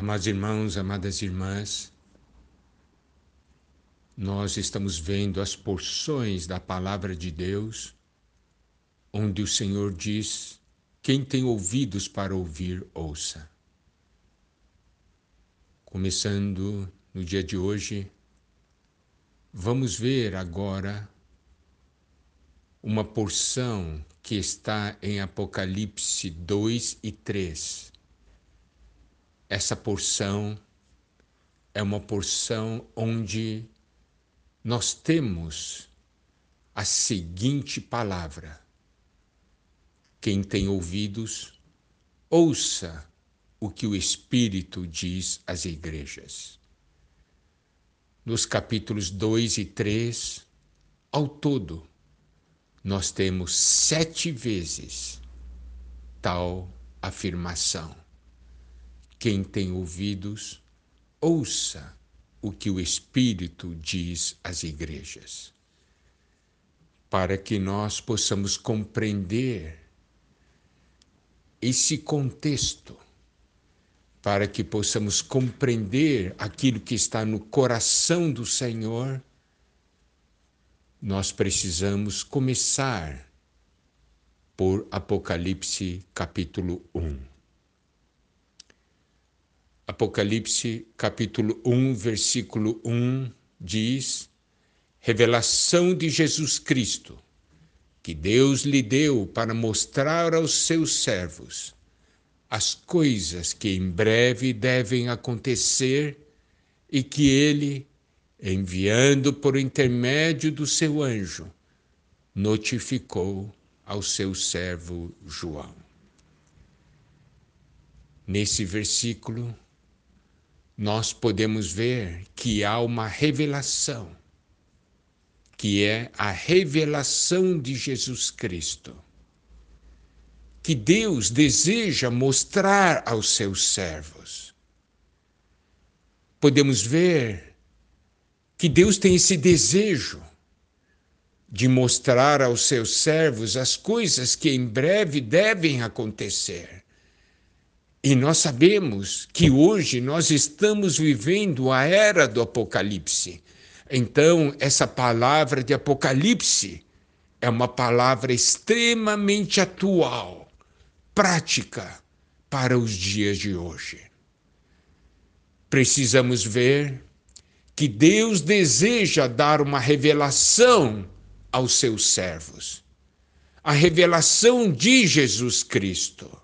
Amados irmãos, amadas irmãs, nós estamos vendo as porções da palavra de Deus, onde o Senhor diz: quem tem ouvidos para ouvir, ouça. Começando no dia de hoje, vamos ver agora uma porção que está em Apocalipse 2 e 3. Essa porção é uma porção onde nós temos a seguinte palavra: Quem tem ouvidos, ouça o que o Espírito diz às igrejas. Nos capítulos 2 e 3, ao todo, nós temos sete vezes tal afirmação. Quem tem ouvidos, ouça o que o Espírito diz às igrejas, para que nós possamos compreender esse contexto, para que possamos compreender aquilo que está no coração do Senhor nós precisamos começar por Apocalipse capítulo 1. Apocalipse capítulo 1, versículo 1 diz: Revelação de Jesus Cristo, que Deus lhe deu para mostrar aos seus servos as coisas que em breve devem acontecer e que ele enviando por intermédio do seu anjo, notificou ao seu servo João. Nesse versículo, nós podemos ver que há uma revelação, que é a revelação de Jesus Cristo, que Deus deseja mostrar aos seus servos. Podemos ver que Deus tem esse desejo de mostrar aos seus servos as coisas que em breve devem acontecer. E nós sabemos que hoje nós estamos vivendo a era do Apocalipse. Então, essa palavra de Apocalipse é uma palavra extremamente atual, prática para os dias de hoje. Precisamos ver que Deus deseja dar uma revelação aos seus servos. A revelação de Jesus Cristo.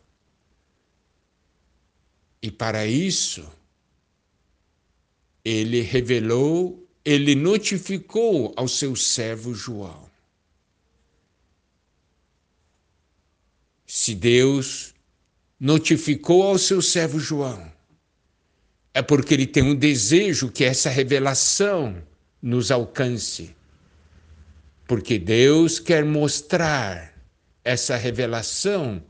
E para isso, ele revelou, ele notificou ao seu servo João. Se Deus notificou ao seu servo João, é porque ele tem um desejo que essa revelação nos alcance. Porque Deus quer mostrar essa revelação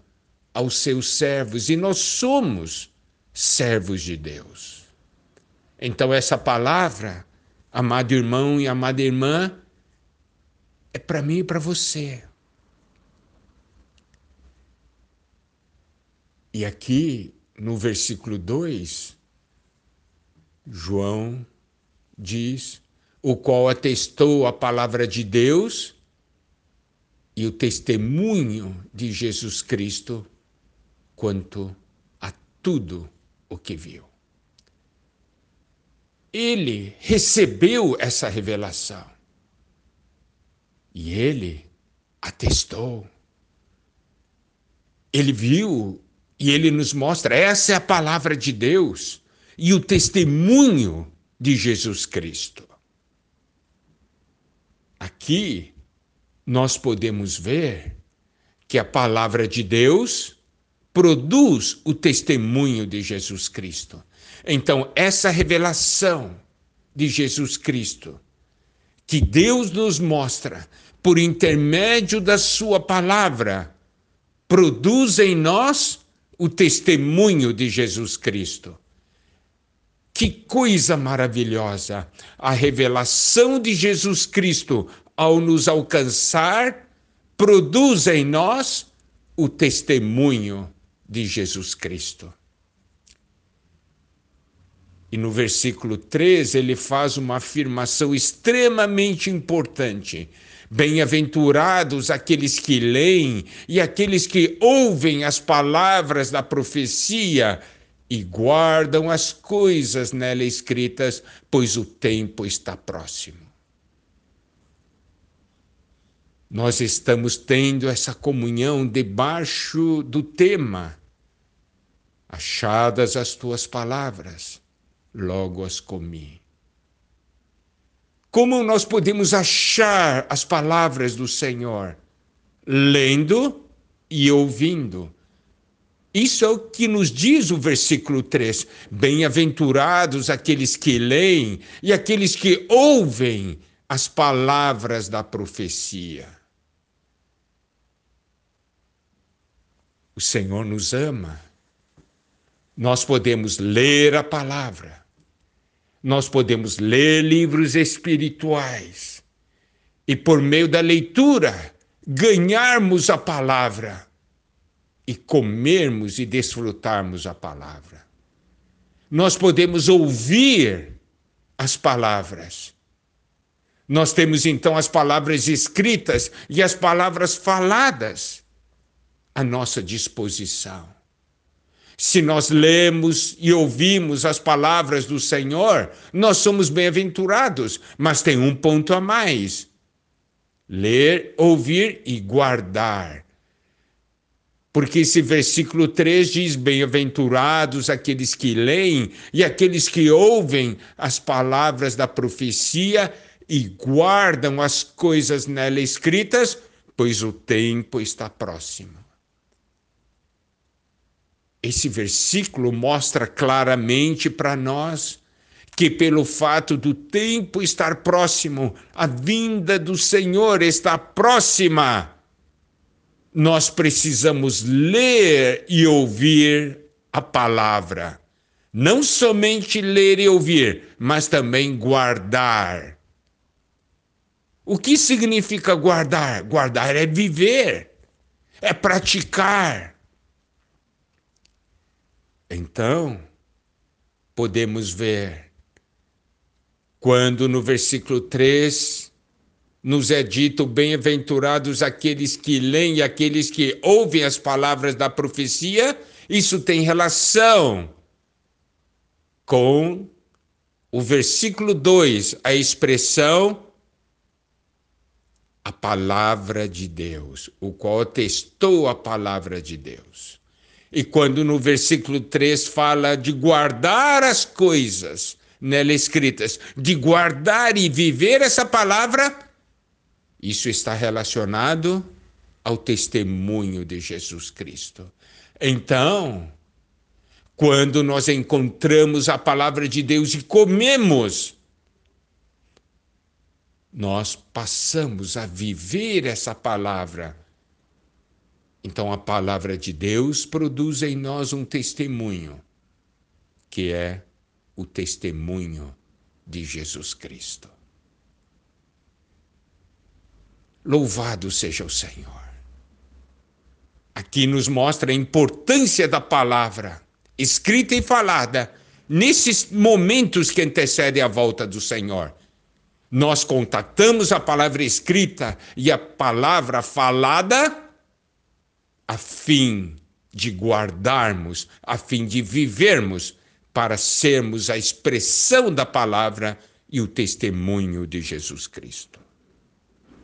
aos seus servos e nós somos servos de Deus. Então, essa palavra, amado irmão e amada irmã, é para mim e para você. E aqui, no versículo 2, João diz, o qual atestou a palavra de Deus e o testemunho de Jesus Cristo quanto a tudo o que viu. Ele recebeu essa revelação e ele atestou. Ele viu e ele nos mostra: essa é a palavra de Deus e o testemunho de Jesus Cristo. Aqui nós podemos ver que a palavra de Deus produz o testemunho de Jesus Cristo. Então, essa revelação de Jesus Cristo, que Deus nos mostra por intermédio da Sua palavra, produz em nós o testemunho de Jesus Cristo. Que coisa maravilhosa! A revelação de Jesus Cristo, ao nos alcançar, produz em nós o testemunho de Jesus Cristo. E no versículo 3 ele faz uma afirmação extremamente importante. Bem-aventurados aqueles que leem e aqueles que ouvem as palavras da profecia e guardam as coisas nela escritas, pois o tempo está próximo. Nós estamos tendo essa comunhão debaixo do tema. Achadas as tuas palavras, logo as comi. Como nós podemos achar as palavras do Senhor? Lendo e ouvindo. Isso é o que nos diz o versículo 3. Bem-aventurados aqueles que leem e aqueles que ouvem as palavras da profecia. O Senhor nos ama. Nós podemos ler a palavra, nós podemos ler livros espirituais e, por meio da leitura, ganharmos a palavra e comermos e desfrutarmos a palavra. Nós podemos ouvir as palavras. Nós temos então as palavras escritas e as palavras faladas à nossa disposição. Se nós lemos e ouvimos as palavras do Senhor, nós somos bem-aventurados, mas tem um ponto a mais: ler, ouvir e guardar. Porque esse versículo 3 diz: Bem-aventurados aqueles que leem e aqueles que ouvem as palavras da profecia e guardam as coisas nela escritas, pois o tempo está próximo. Esse versículo mostra claramente para nós que, pelo fato do tempo estar próximo, a vinda do Senhor está próxima. Nós precisamos ler e ouvir a palavra. Não somente ler e ouvir, mas também guardar. O que significa guardar? Guardar é viver, é praticar. Então, podemos ver quando no versículo 3 nos é dito: bem-aventurados aqueles que leem e aqueles que ouvem as palavras da profecia, isso tem relação com o versículo 2, a expressão a palavra de Deus, o qual testou a palavra de Deus. E quando no versículo 3 fala de guardar as coisas nela escritas, de guardar e viver essa palavra, isso está relacionado ao testemunho de Jesus Cristo. Então, quando nós encontramos a palavra de Deus e comemos, nós passamos a viver essa palavra então a palavra de Deus produz em nós um testemunho, que é o testemunho de Jesus Cristo. Louvado seja o Senhor. Aqui nos mostra a importância da palavra, escrita e falada, nesses momentos que antecedem a volta do Senhor. Nós contatamos a palavra escrita e a palavra falada a fim de guardarmos, a fim de vivermos, para sermos a expressão da palavra e o testemunho de Jesus Cristo.